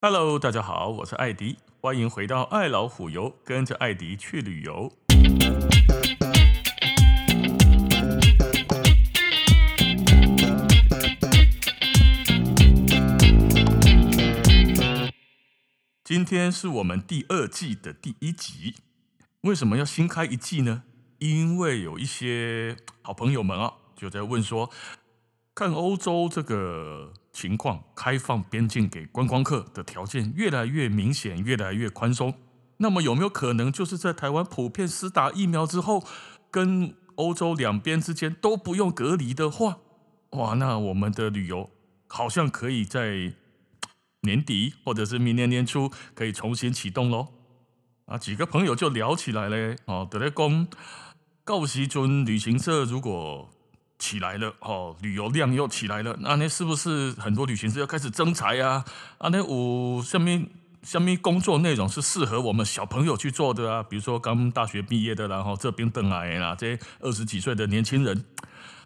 Hello，大家好，我是艾迪，欢迎回到爱老虎游，跟着艾迪去旅游。今天是我们第二季的第一集，为什么要新开一季呢？因为有一些好朋友们啊，就在问说，看欧洲这个。情况开放边境给观光客的条件越来越明显，越来越宽松。那么有没有可能就是在台湾普遍施打疫苗之后，跟欧洲两边之间都不用隔离的话，哇，那我们的旅游好像可以在年底或者是明年年初可以重新启动喽？啊，几个朋友就聊起来嘞哦，德雷公告西尊旅行社如果。起来了哦，旅游量又起来了，那那是不是很多旅行社要开始征才啊？啊，那五下面下面工作内容是适合我们小朋友去做的啊？比如说刚大学毕业的，然后这边等来啊，这些二十几岁的年轻人，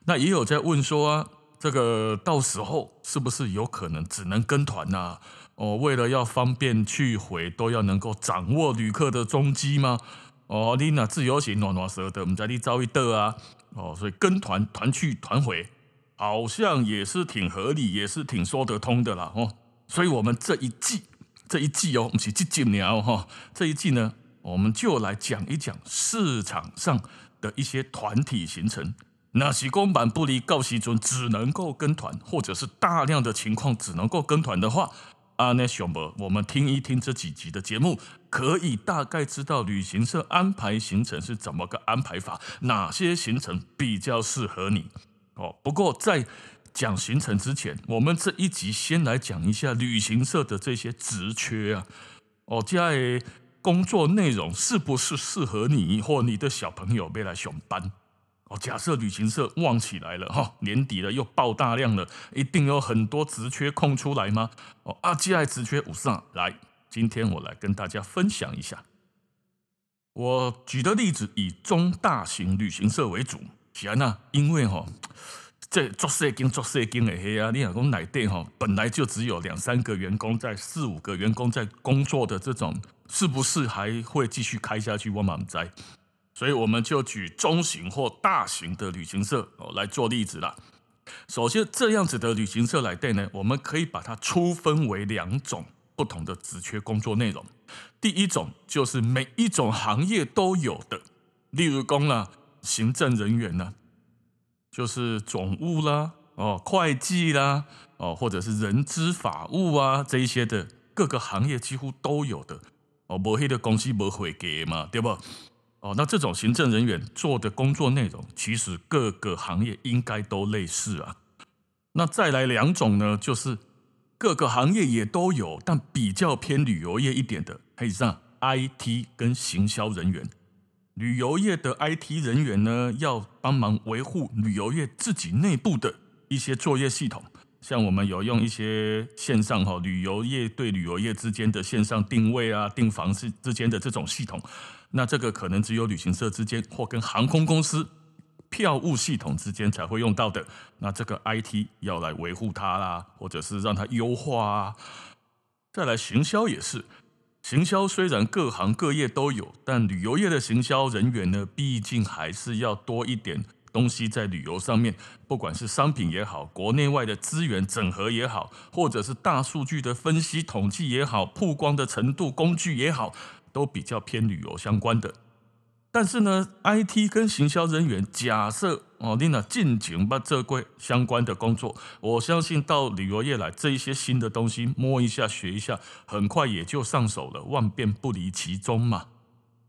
那也有在问说啊，这个到时候是不是有可能只能跟团呐？哦，为了要方便去回，都要能够掌握旅客的踪迹吗？哦，你那自由行暖暖舌的，我们在你遭遇的啊。哦，所以跟团团去团回，好像也是挺合理，也是挺说得通的啦。哦，所以我们这一季这一季哦，我们是季季聊哈，这一季呢，我们就来讲一讲市场上的一些团体行程。那些公版不离告西尊，只能够跟团，或者是大量的情况只能够跟团的话。啊，那熊博，我们听一听这几集的节目，可以大概知道旅行社安排行程是怎么个安排法，哪些行程比较适合你哦。不过在讲行程之前，我们这一集先来讲一下旅行社的这些职缺啊。哦，在工作内容是不是适合你或你的小朋友未来上班？假设旅行社旺起来了哈，年底了又爆大量了，一定有很多职缺空出来吗？哦，阿基爱职缺五上来，今天我来跟大家分享一下。我举的例子以中大型旅行社为主，是啊，因为哈，这做社经做社经的黑啊，你讲讲奶店哈，本来就只有两三个员工在，四五个员工在工作的这种，是不是还会继续开下去？我满载。所以我们就举中型或大型的旅行社哦来做例子啦。首先，这样子的旅行社来对呢，我们可以把它粗分为两种不同的职缺工作内容。第一种就是每一种行业都有的，例如工啦、行政人员呢，就是总务啦、哦会计啦、哦或者是人资法务啊这一些的各个行业几乎都有的哦，无黑的公司不会给嘛，对不？哦，那这种行政人员做的工作内容，其实各个行业应该都类似啊。那再来两种呢，就是各个行业也都有，但比较偏旅游业一点的，可以上 IT 跟行销人员。旅游业的 IT 人员呢，要帮忙维护旅游业自己内部的一些作业系统，像我们有用一些线上哈，旅游业对旅游业之间的线上定位啊、订房之之间的这种系统。那这个可能只有旅行社之间或跟航空公司票务系统之间才会用到的。那这个 IT 要来维护它啦，或者是让它优化啊。再来行销也是，行销虽然各行各业都有，但旅游业的行销人员呢，毕竟还是要多一点东西在旅游上面，不管是商品也好，国内外的资源整合也好，或者是大数据的分析统计也好，曝光的程度工具也好。都比较偏旅游相关的，但是呢，IT 跟行销人员，假设哦，你那进行把这块相关的工作，我相信到旅游业来，这一些新的东西摸一下学一下，很快也就上手了，万变不离其宗嘛。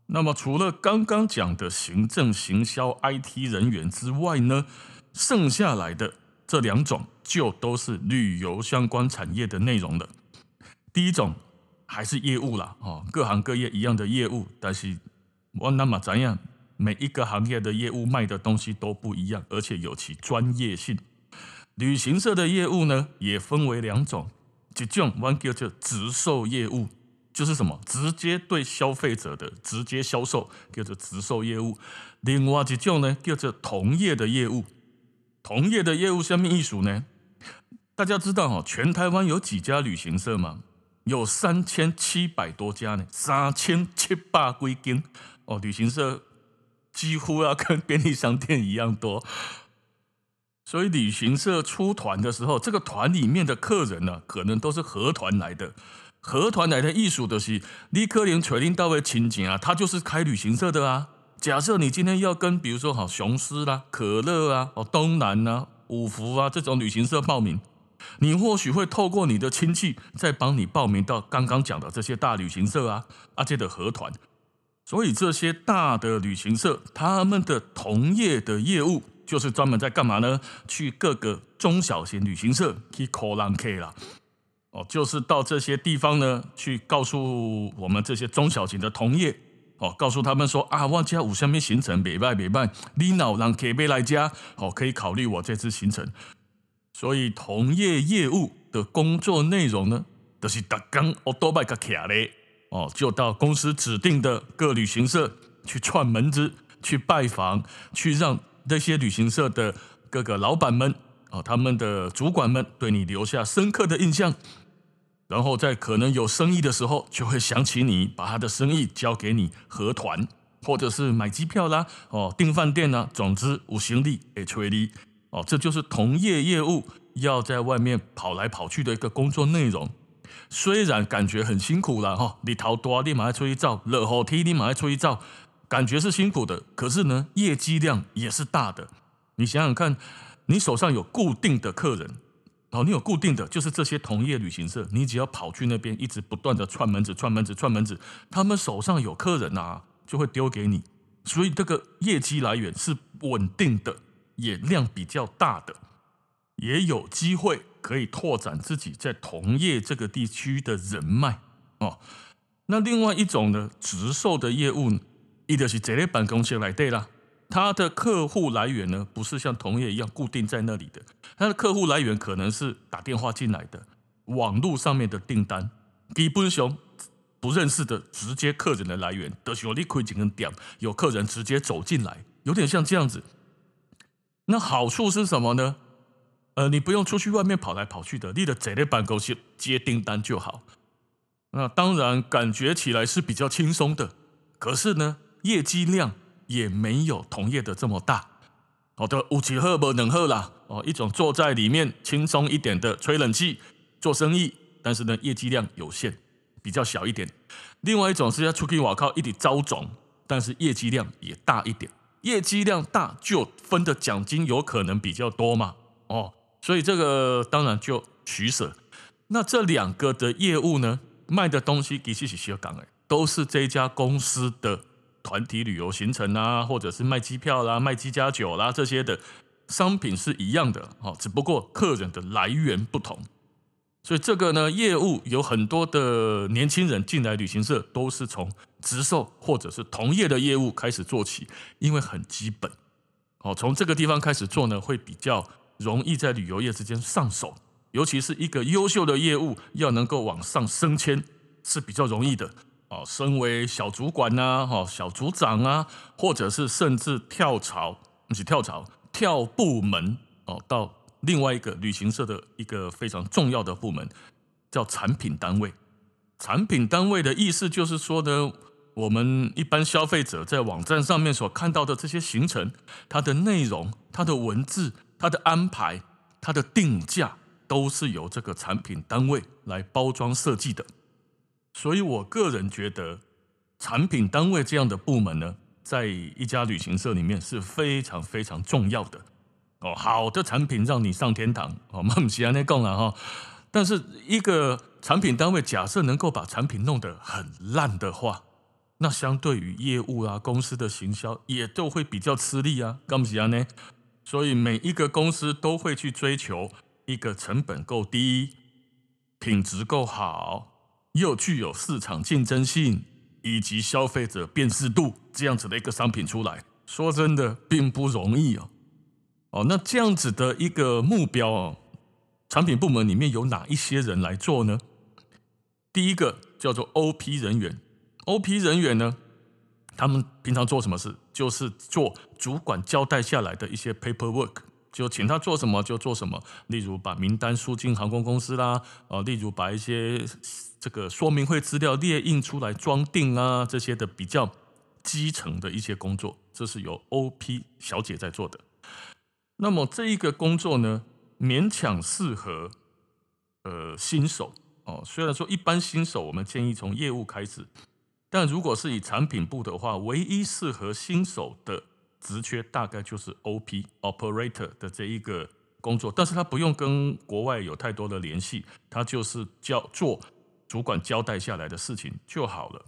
那么除了刚刚讲的行政、行销、IT 人员之外呢，剩下来的这两种就都是旅游相关产业的内容了。第一种。还是业务啦，哦，各行各业一样的业务，但是我那么怎样，每一个行业的业务卖的东西都不一样，而且有其专业性。旅行社的业务呢，也分为两种，一种我叫做直售业务，就是什么直接对消费者的直接销售，叫做直售业务；另外一种呢，叫做同业的业务。同业的业务什么意思呢？大家知道哈，全台湾有几家旅行社吗？有三千七百多家呢，三千七百几间哦，旅行社几乎要跟便利商店一样多。所以旅行社出团的时候，这个团里面的客人呢，可能都是合团来的。合团来的意思就是，你可能找领导的亲戚啊，他就是开旅行社的啊。假设你今天要跟，比如说好雄狮啦、可乐啊、哦东南啊、五福啊这种旅行社报名，你或许会透过你的亲戚再帮你报名到刚刚讲的这些大旅行社啊，而且的合团。所以这些大的旅行社，他们的同业的业务。就是专门在干嘛呢？去各个中小型旅行社去 call on K 啦，哦，就是到这些地方呢，去告诉我们这些中小型的同业，哦，告诉他们说啊，我家有什么行程，别办别办，你老让客别来家，哦，可以考虑我这次行程。所以同业业务的工作内容呢，都、就是打刚哦多拜个卡嘞，哦，就到公司指定的各旅行社去串门子，去拜访，去让。这些旅行社的各个老板们啊，他们的主管们对你留下深刻的印象，然后在可能有生意的时候，就会想起你，把他的生意交给你合团，或者是买机票啦，哦，订饭店啦，总之无行李诶，催你哦，这就是同业业务要在外面跑来跑去的一个工作内容。虽然感觉很辛苦了哈，你逃多，立马出去照，热后梯立马出去照。感觉是辛苦的，可是呢，业绩量也是大的。你想想看，你手上有固定的客人，哦，你有固定的，就是这些同业旅行社，你只要跑去那边，一直不断的串门子、串门子、串门子，他们手上有客人啊，就会丢给你。所以这个业绩来源是稳定的，也量比较大的，也有机会可以拓展自己在同业这个地区的人脉哦。那另外一种呢，直售的业务。一的是这类办公室来对啦，他的客户来源呢，不是像同业一样固定在那里的，他的客户来源可能是打电话进来的，网络上面的订单，基本上不认识的直接客人的来源，都是你开几个店，有客人直接走进来，有点像这样子。那好处是什么呢？呃，你不用出去外面跑来跑去的，你的这类办公室接订单就好。那当然感觉起来是比较轻松的，可是呢，业绩量也没有同业的这么大，好的，有几赫不能赫啦，哦，一种坐在里面轻松一点的吹冷气做生意，但是呢，业绩量有限，比较小一点。另外一种是要出去外靠一点招总，但是业绩量也大一点，业绩量大就分的奖金有可能比较多嘛，哦，所以这个当然就取舍。那这两个的业务呢，卖的东西其实是相同的，都是这家公司的。团体旅游行程啊，或者是卖机票啦、卖机加酒啦这些的商品是一样的，哦，只不过客人的来源不同。所以这个呢，业务有很多的年轻人进来旅行社，都是从直售或者是同业的业务开始做起，因为很基本。哦，从这个地方开始做呢，会比较容易在旅游业之间上手，尤其是一个优秀的业务要能够往上升迁是比较容易的。哦，身为小主管呐、啊，小组长啊，或者是甚至跳槽，不是跳槽，跳部门哦，到另外一个旅行社的一个非常重要的部门，叫产品单位。产品单位的意思就是说呢，我们一般消费者在网站上面所看到的这些行程，它的内容、它的文字、它的安排、它的定价，都是由这个产品单位来包装设计的。所以，我个人觉得，产品单位这样的部门呢，在一家旅行社里面是非常非常重要的。哦，好的产品让你上天堂，哦，不是这样讲啦哈。但是，一个产品单位假设能够把产品弄得很烂的话，那相对于业务啊，公司的行销也都会比较吃力啊，干不是呢？所以，每一个公司都会去追求一个成本够低，品质够好。又具有市场竞争性以及消费者辨识度这样子的一个商品出来，说真的并不容易哦。哦，那这样子的一个目标哦，产品部门里面有哪一些人来做呢？第一个叫做 OP 人员，OP 人员呢，他们平常做什么事？就是做主管交代下来的一些 paperwork，就请他做什么就做什么。例如把名单输进航空公司啦，呃，例如把一些这个说明会资料列印出来装订啊，这些的比较基层的一些工作，这是由 OP 小姐在做的。那么这一个工作呢，勉强适合呃新手哦。虽然说一般新手我们建议从业务开始，但如果是以产品部的话，唯一适合新手的职缺大概就是 OP Operator 的这一个工作，但是他不用跟国外有太多的联系，他就是交做主管交代下来的事情就好了。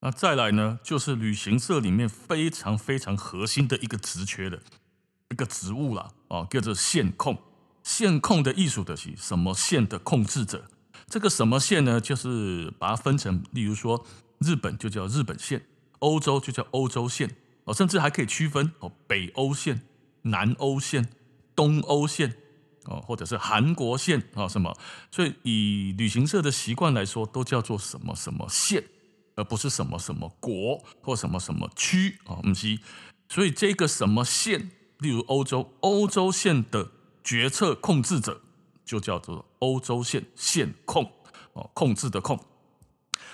那再来呢，就是旅行社里面非常非常核心的一个职缺的一个职务啦，哦，叫做线控。线控的艺术的是什么线的控制者？这个什么线呢？就是把它分成，例如说日本就叫日本线，欧洲就叫欧洲线。哦，甚至还可以区分哦，北欧线、南欧线、东欧线，哦，或者是韩国线啊什么？所以以旅行社的习惯来说，都叫做什么什么线，而不是什么什么国或什么什么区啊，不是。所以这个什么线，例如欧洲欧洲线的决策控制者，就叫做欧洲线线控哦，控制的控。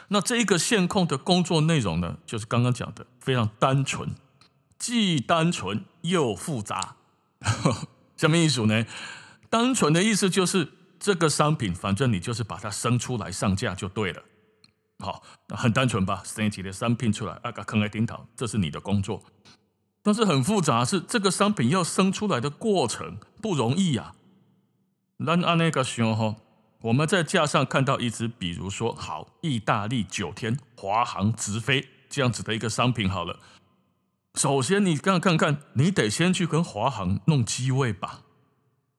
那这一个线控的工作内容呢，就是刚刚讲的非常单纯。既单纯又复杂，什么意思呢？单纯的意思就是这个商品，反正你就是把它生出来上架就对了。好，很单纯吧？生几的商品出来，啊，个坑来顶头，这是你的工作。但是很复杂，是这个商品要生出来的过程不容易呀。那那个时候，我们在架上看到一只，比如说好，意大利九天华航直飞这样子的一个商品，好了。首先，你刚看看，你得先去跟华航弄机位吧，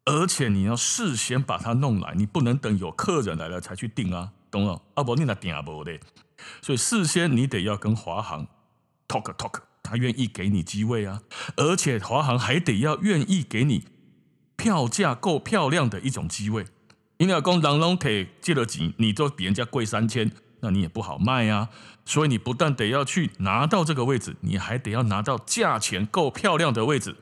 而且你要事先把它弄来，你不能等有客人来了才去订啊，懂了？啊不，你那订啊不的，所以事先你得要跟华航 talk talk，他愿意给你机位啊，而且华航还得要愿意给你票价够漂亮的一种机位，因为要讲人拢提借了钱，你都比人家贵三千。那你也不好卖啊，所以你不但得要去拿到这个位置，你还得要拿到价钱够漂亮的位置，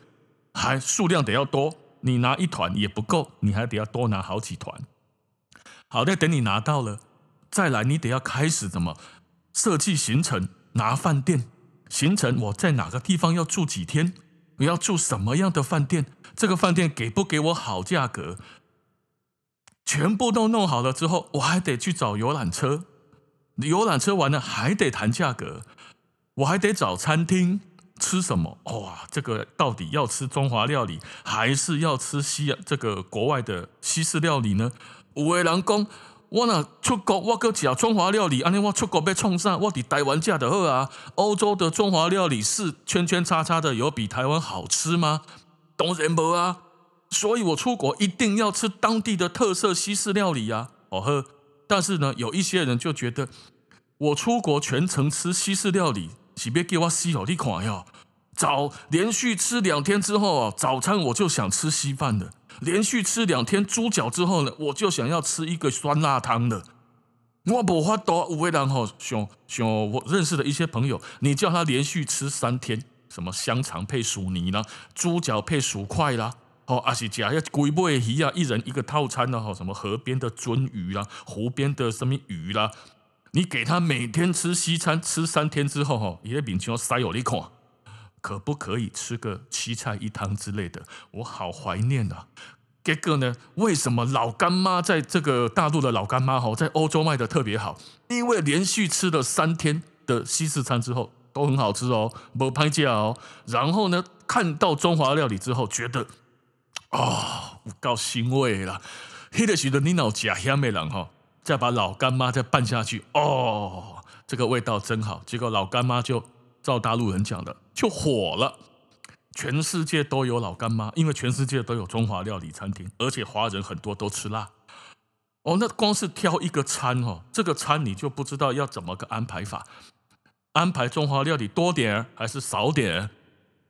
还数量得要多。你拿一团也不够，你还得要多拿好几团。好的，等你拿到了，再来你得要开始怎么设计行程，拿饭店行程，我在哪个地方要住几天，我要住什么样的饭店，这个饭店给不给我好价格，全部都弄好了之后，我还得去找游览车。游览车完了还得谈价格，我还得找餐厅吃什么？哇，这个到底要吃中华料理，还是要吃西这个国外的西式料理呢？有的人讲，我若出国，我搁吃中华料理，安尼我出国要创啥？我伫台湾食就好啊。欧洲的中华料理是圈圈叉叉的，有比台湾好吃吗？当然无啊。所以我出国一定要吃当地的特色西式料理啊。哦呵。但是呢，有一些人就觉得，我出国全程吃西式料理，岂别给我西好你看哟？早连续吃两天之后啊，早餐我就想吃稀饭了。连续吃两天猪脚之后呢，我就想要吃一个酸辣汤了。我无法度，有的人吼，像像我认识的一些朋友，你叫他连续吃三天，什么香肠配薯泥啦，猪脚配薯块啦。哦，还是讲要规尾鱼啊，一人一个套餐呢，哈，什么河边的鳟鱼啦，湖边的什么鱼啦，你给他每天吃西餐，吃三天之后，哈，也秉承塞有你看，可不可以吃个七菜一汤之类的？我好怀念啊！这个呢，为什么老干妈在这个大陆的老干妈哈，在欧洲卖的特别好？因为连续吃了三天的西式餐之后，都很好吃哦，不拍价哦。然后呢，看到中华料理之后，觉得。哦，有够腥味啦！迄个时阵你老假香的人哈，再把老干妈再拌下去，哦，这个味道真好。结果老干妈就照大陆人讲的，就火了。全世界都有老干妈，因为全世界都有中华料理餐厅，而且华人很多都吃辣。哦，那光是挑一个餐哦，这个餐你就不知道要怎么个安排法，安排中华料理多点还是少点？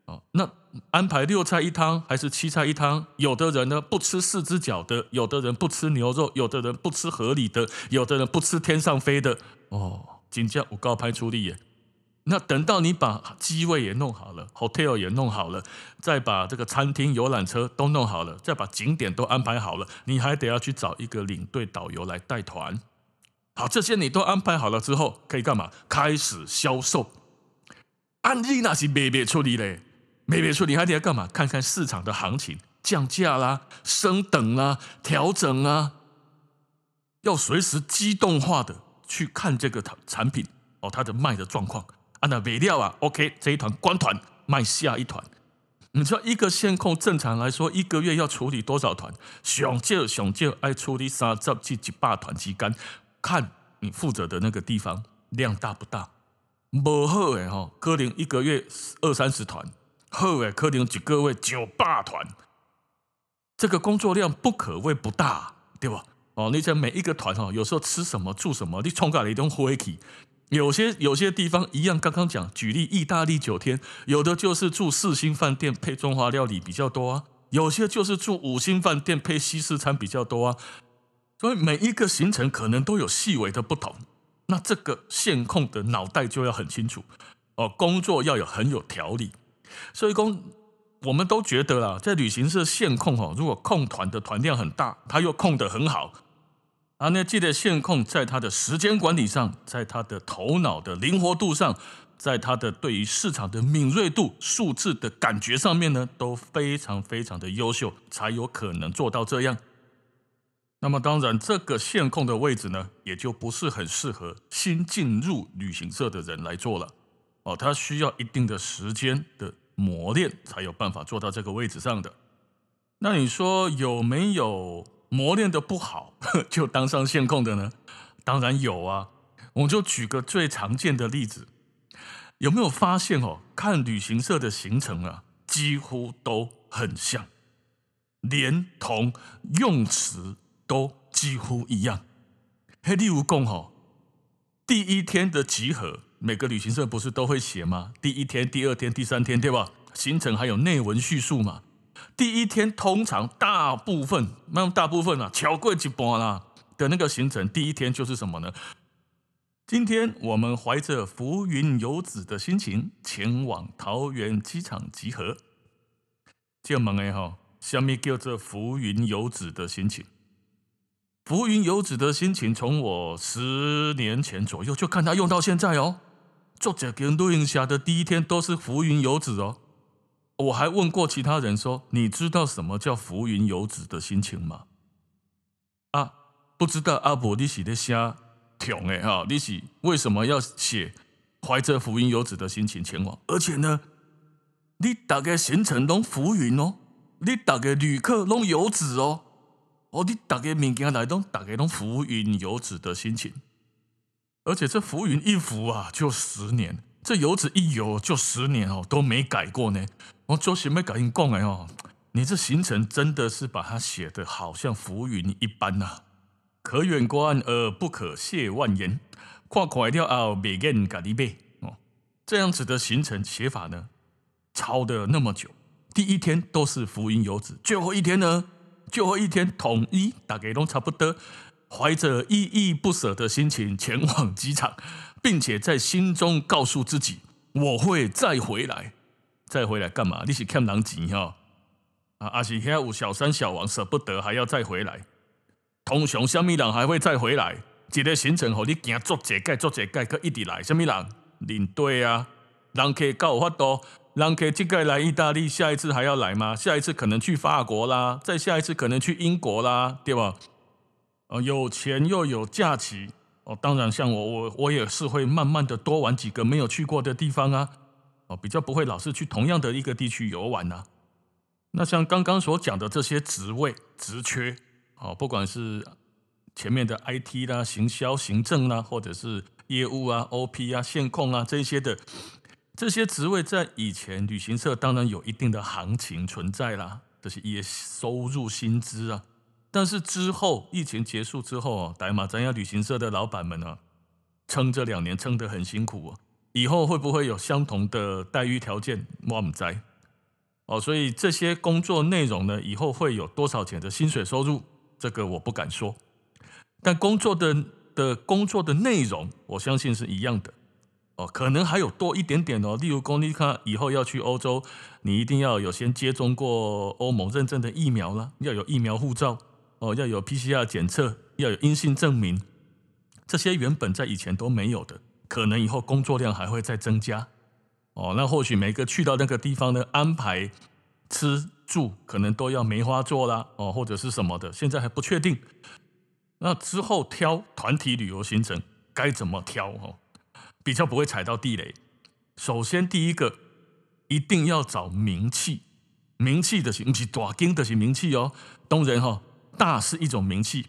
哦，那。安排六菜一汤还是七菜一汤？有的人呢不吃四只脚的，有的人不吃牛肉，有的人不吃河里的，有的人不吃天上飞的。哦，真正有够歹处理耶！那等到你把机位也弄好了，hotel 也弄好了，再把这个餐厅、游览车都弄好了，再把景点都安排好了，你还得要去找一个领队导游来带团。好，这些你都安排好了之后，可以干嘛？开始销售。案例那是没没处理嘞，没没处理，还得要干嘛？看看市场的行情，降价啦、升等啦、调整啊，要随时机动化的去看这个产品哦，它的卖的状况。啊，那没料啊，OK，这一团关团，卖下一团。你知道一个线控正常来说一个月要处理多少团？上少上少爱处理三十至一百团之间，看你负责的那个地方量大不大。不好的哈，可能一个月二三十团；好的可能一个月九百团。这个工作量不可谓不大，对吧？哦，你像每一个团哈，有时候吃什么住什么，你冲过来一种回去。有些有些地方一样，刚刚讲举例，意大利九天，有的就是住四星饭店配中华料理比较多啊，有些就是住五星饭店配西式餐比较多啊，所以每一个行程可能都有细微的不同。那这个线控的脑袋就要很清楚哦，工作要有很有条理。所以工，我们都觉得啦，在旅行社线控哦，如果控团的团量很大，他又控得很好。啊，那记得线控在他的时间管理上，在他的头脑的灵活度上，在他的对于市场的敏锐度、数字的感觉上面呢，都非常非常的优秀，才有可能做到这样。那么当然，这个线控的位置呢，也就不是很适合新进入旅行社的人来做了。哦，他需要一定的时间的磨练，才有办法做到这个位置上的。那你说有没有？磨练的不好 就当上线控的呢？当然有啊！我就举个最常见的例子，有没有发现哦？看旅行社的行程啊，几乎都很像，连同用词都几乎一样。嘿，例如讲哦，第一天的集合，每个旅行社不是都会写吗？第一天、第二天、第三天，对吧？行程还有内文叙述嘛。第一天通常大部分，那大部分啊，超过一半啦的那个行程，第一天就是什么呢？今天我们怀着浮云游子的心情前往桃园机场集合。就问哎哈，什么叫做浮云游子的心情？浮云游子的心情，从我十年前左右就看他用到现在哦。作者跟录音下的第一天都是浮云游子哦。我还问过其他人说：“你知道什么叫浮云游子的心情吗？”啊，不知道阿伯你是的瞎挺哎哈，你是为什么要写怀着浮云游子的心情前往？而且呢，你大概行程拢浮云哦，你大概旅客拢游子哦，哦，你大概物件来拢大概拢浮云游子的心情，而且这浮云一浮啊，就十年。这游子一游就十年哦，都没改过呢。我做什么改因讲哎哦，你这行程真的是把它写的好像浮云一般呐、啊，可远观而不可亵玩焉。看快了后，别人家己买哦。这样子的行程写法呢，抄的那么久，第一天都是浮云游子，最后一天呢，最后一天统一大概都差不多，怀着依依不舍的心情前往机场。并且在心中告诉自己，我会再回来，再回来干嘛？你是欠人钱哈？啊，还是遐有小三小王舍不得，还要再回来？通常什么人还会再回来？一个行程，让你行做这个做这个，可一直来。什么人？领队啊，人客够有法度，人客这个来意大利，下一次还要来吗？下一次可能去法国啦，再下一次可能去英国啦，对吧？啊，有钱又有假期。哦，当然，像我，我我也是会慢慢的多玩几个没有去过的地方啊，比较不会老是去同样的一个地区游玩呐。那像刚刚所讲的这些职位职缺，哦，不管是前面的 IT 啦、行销、行政啦，或者是业务啊、OP 啊、线控啊这些的这些职位，在以前旅行社当然有一定的行情存在啦，这些也收入薪资啊。但是之后疫情结束之后啊，白马咱家旅行社的老板们呢，撑这两年撑得很辛苦哦。以后会不会有相同的待遇条件？我不知哦。所以这些工作内容呢，以后会有多少钱的薪水收入？这个我不敢说。但工作的的工作的内容，我相信是一样的哦，可能还有多一点点哦。例如，公你看以后要去欧洲，你一定要有先接种过欧盟认证的疫苗了，要有疫苗护照哦，要有 PCR 检测，要有阴性证明，这些原本在以前都没有的，可能以后工作量还会再增加哦。那或许每个去到那个地方的安排吃住，可能都要梅花座啦哦，或者是什么的，现在还不确定。那之后挑团体旅游行程该怎么挑哦？比较不会踩到地雷。首先，第一个一定要找名气，名气的是不是大间的是名气哦。当然哈，大是一种名气，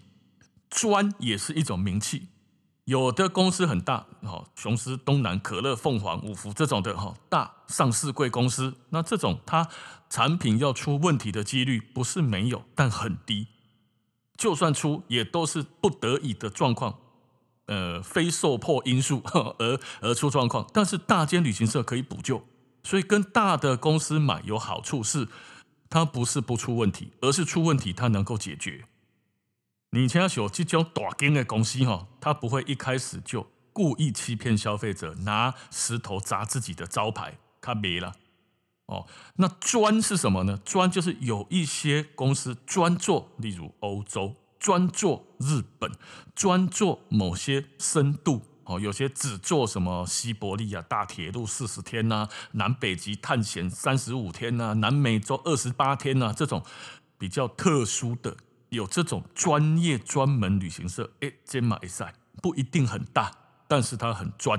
专也是一种名气。有的公司很大，哈，雄狮、东南、可乐、凤凰、五福这种的哈，大上市贵公司，那这种它产品要出问题的几率不是没有，但很低。就算出，也都是不得已的状况。呃，非受迫因素而而出状况，但是大间旅行社可以补救，所以跟大的公司买有好处是，它不是不出问题，而是出问题它能够解决。你像有这种大间的公司哈，它不会一开始就故意欺骗消费者，拿石头砸自己的招牌，它没了。哦，那专是什么呢？专就是有一些公司专做，例如欧洲。专做日本，专做某些深度哦，有些只做什么西伯利亚大铁路四十天呐、南北极探险三十五天呐、南美洲二十八天呐、啊，这种比较特殊的，有这种专业专门旅行社，哎，这马一赛不一定很大，但是它很专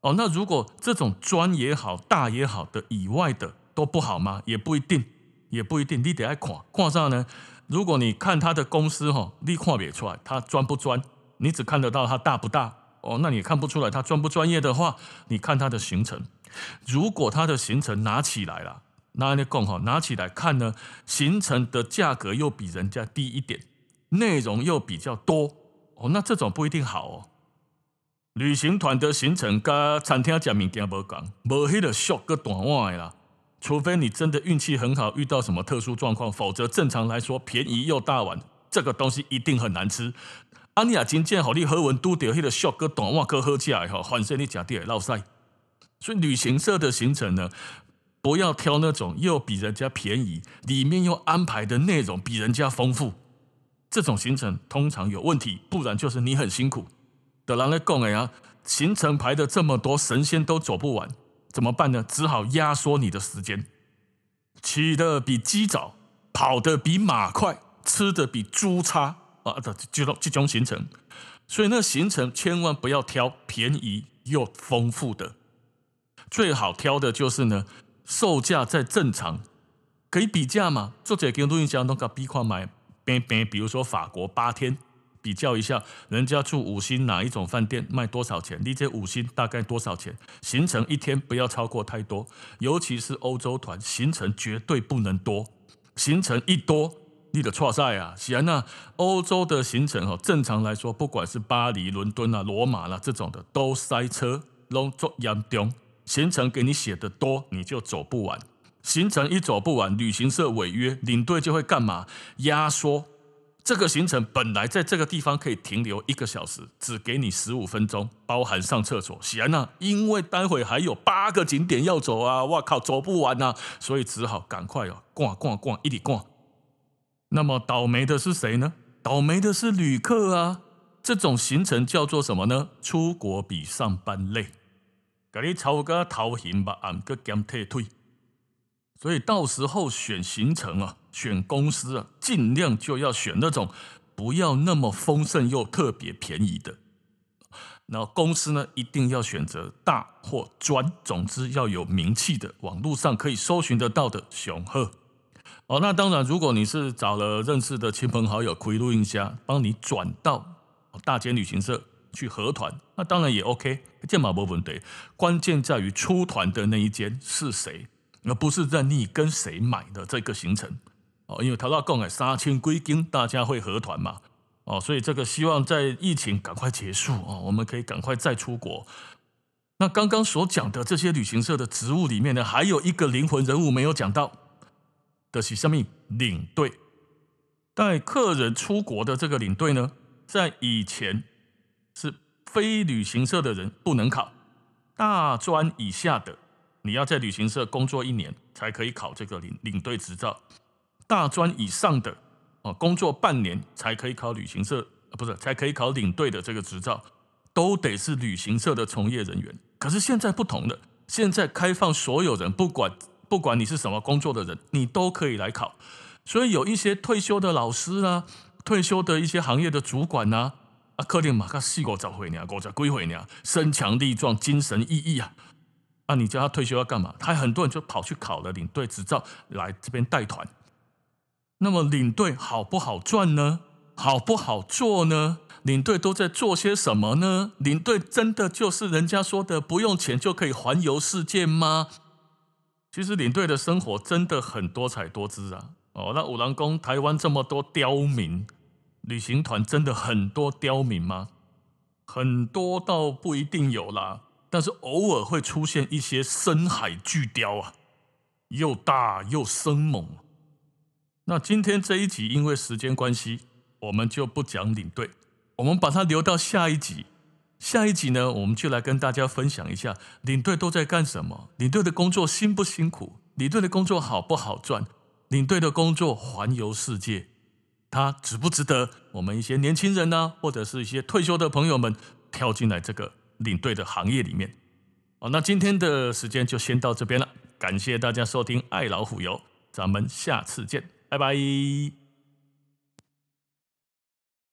哦。那如果这种专也好，大也好的以外的都不好吗？也不一定，也不一定，你得爱看，看上呢？如果你看他的公司哈，你看不出来他专不专，你只看得到他大不大哦，那你看不出来他专不专业的话，你看他的行程。如果他的行程拿起来了，那你更好拿起来看呢，行程的价格又比人家低一点，内容又比较多哦，那这种不一定好哦。旅行团的行程跟餐厅吃物件无共，无迄个俗个短碗的啦。除非你真的运气很好，遇到什么特殊状况，否则正常来说，便宜又大碗，这个东西一定很难吃。安尼亚今见好，你喝完都得迄个小哥短袜哥喝起来，反正你假地落赛。所以旅行社的行程呢，不要挑那种又比人家便宜，里面又安排的内容比人家丰富，这种行程通常有问题，不然就是你很辛苦。的人来讲呀，行程排的这么多，神仙都走不完。怎么办呢？只好压缩你的时间，起得比鸡早，跑得比马快，吃得比猪差啊！这这种这种行程，所以那行程千万不要挑便宜又丰富的，最好挑的就是呢，售价在正常，可以比价嘛。作者跟录音箱都可比看买，边边比如说法国八天。比较一下，人家住五星哪一种饭店卖多少钱？你这五星大概多少钱？行程一天不要超过太多，尤其是欧洲团，行程绝对不能多。行程一多，你的错赛啊！是啊，那欧洲的行程哈，正常来说，不管是巴黎、伦敦啊、罗马啦这种的，都塞车，拢作严重。行程给你写的多，你就走不完。行程一走不完，旅行社违约，领队就会干嘛？压缩。这个行程本来在这个地方可以停留一个小时，只给你十五分钟，包含上厕所。显然，因为待会还有八个景点要走啊！哇靠，走不完啊！所以只好赶快哦，逛逛逛，一直逛。那么倒霉的是谁呢？倒霉的是旅客啊！这种行程叫做什么呢？出国比上班累，给你超个头型吧，俺个减退退。所以到时候选行程啊，选公司啊，尽量就要选那种不要那么丰盛又特别便宜的。那公司呢，一定要选择大或专，总之要有名气的，网络上可以搜寻得到的雄鹤。哦，那当然，如果你是找了认识的亲朋好友，可以录音下帮你转到大间旅行社去合团，那当然也 OK，这嘛没问题。关键在于出团的那一间是谁。而不是任你跟谁买的这个行程哦，因为他说共哎三千归金，大家会合团嘛哦，所以这个希望在疫情赶快结束哦，我们可以赶快再出国。那刚刚所讲的这些旅行社的职务里面呢，还有一个灵魂人物没有讲到的是什么？领队带客人出国的这个领队呢，在以前是非旅行社的人不能考。大专以下的，你要在旅行社工作一年才可以考这个领领队执照；大专以上的，哦，工作半年才可以考旅行社，不是，才可以考领队的这个执照，都得是旅行社的从业人员。可是现在不同了，现在开放所有人，不管不管你是什么工作的人，你都可以来考。所以有一些退休的老师啊，退休的一些行业的主管呐、啊，啊，可能嘛，他四五十岁呢，五十几岁呢，身强力壮，精神奕奕啊。啊，你叫他退休要干嘛？他很多人就跑去考了领队执照，来这边带团。那么领队好不好赚呢？好不好做呢？领队都在做些什么呢？领队真的就是人家说的不用钱就可以环游世界吗？其实领队的生活真的很多彩多姿啊。哦，那五郎宫台湾这么多刁民，旅行团真的很多刁民吗？很多倒不一定有啦，但是偶尔会出现一些深海巨雕啊，又大又生猛。那今天这一集因为时间关系，我们就不讲领队，我们把它留到下一集。下一集呢，我们就来跟大家分享一下领队都在干什么，领队的工作辛不辛苦，领队的工作好不好赚。领队的工作环游世界，它值不值得我们一些年轻人呢、或者是一些退休的朋友们跳进来这个领队的行业里面？好，那今天的时间就先到这边了，感谢大家收听爱老虎油，咱们下次见，拜拜。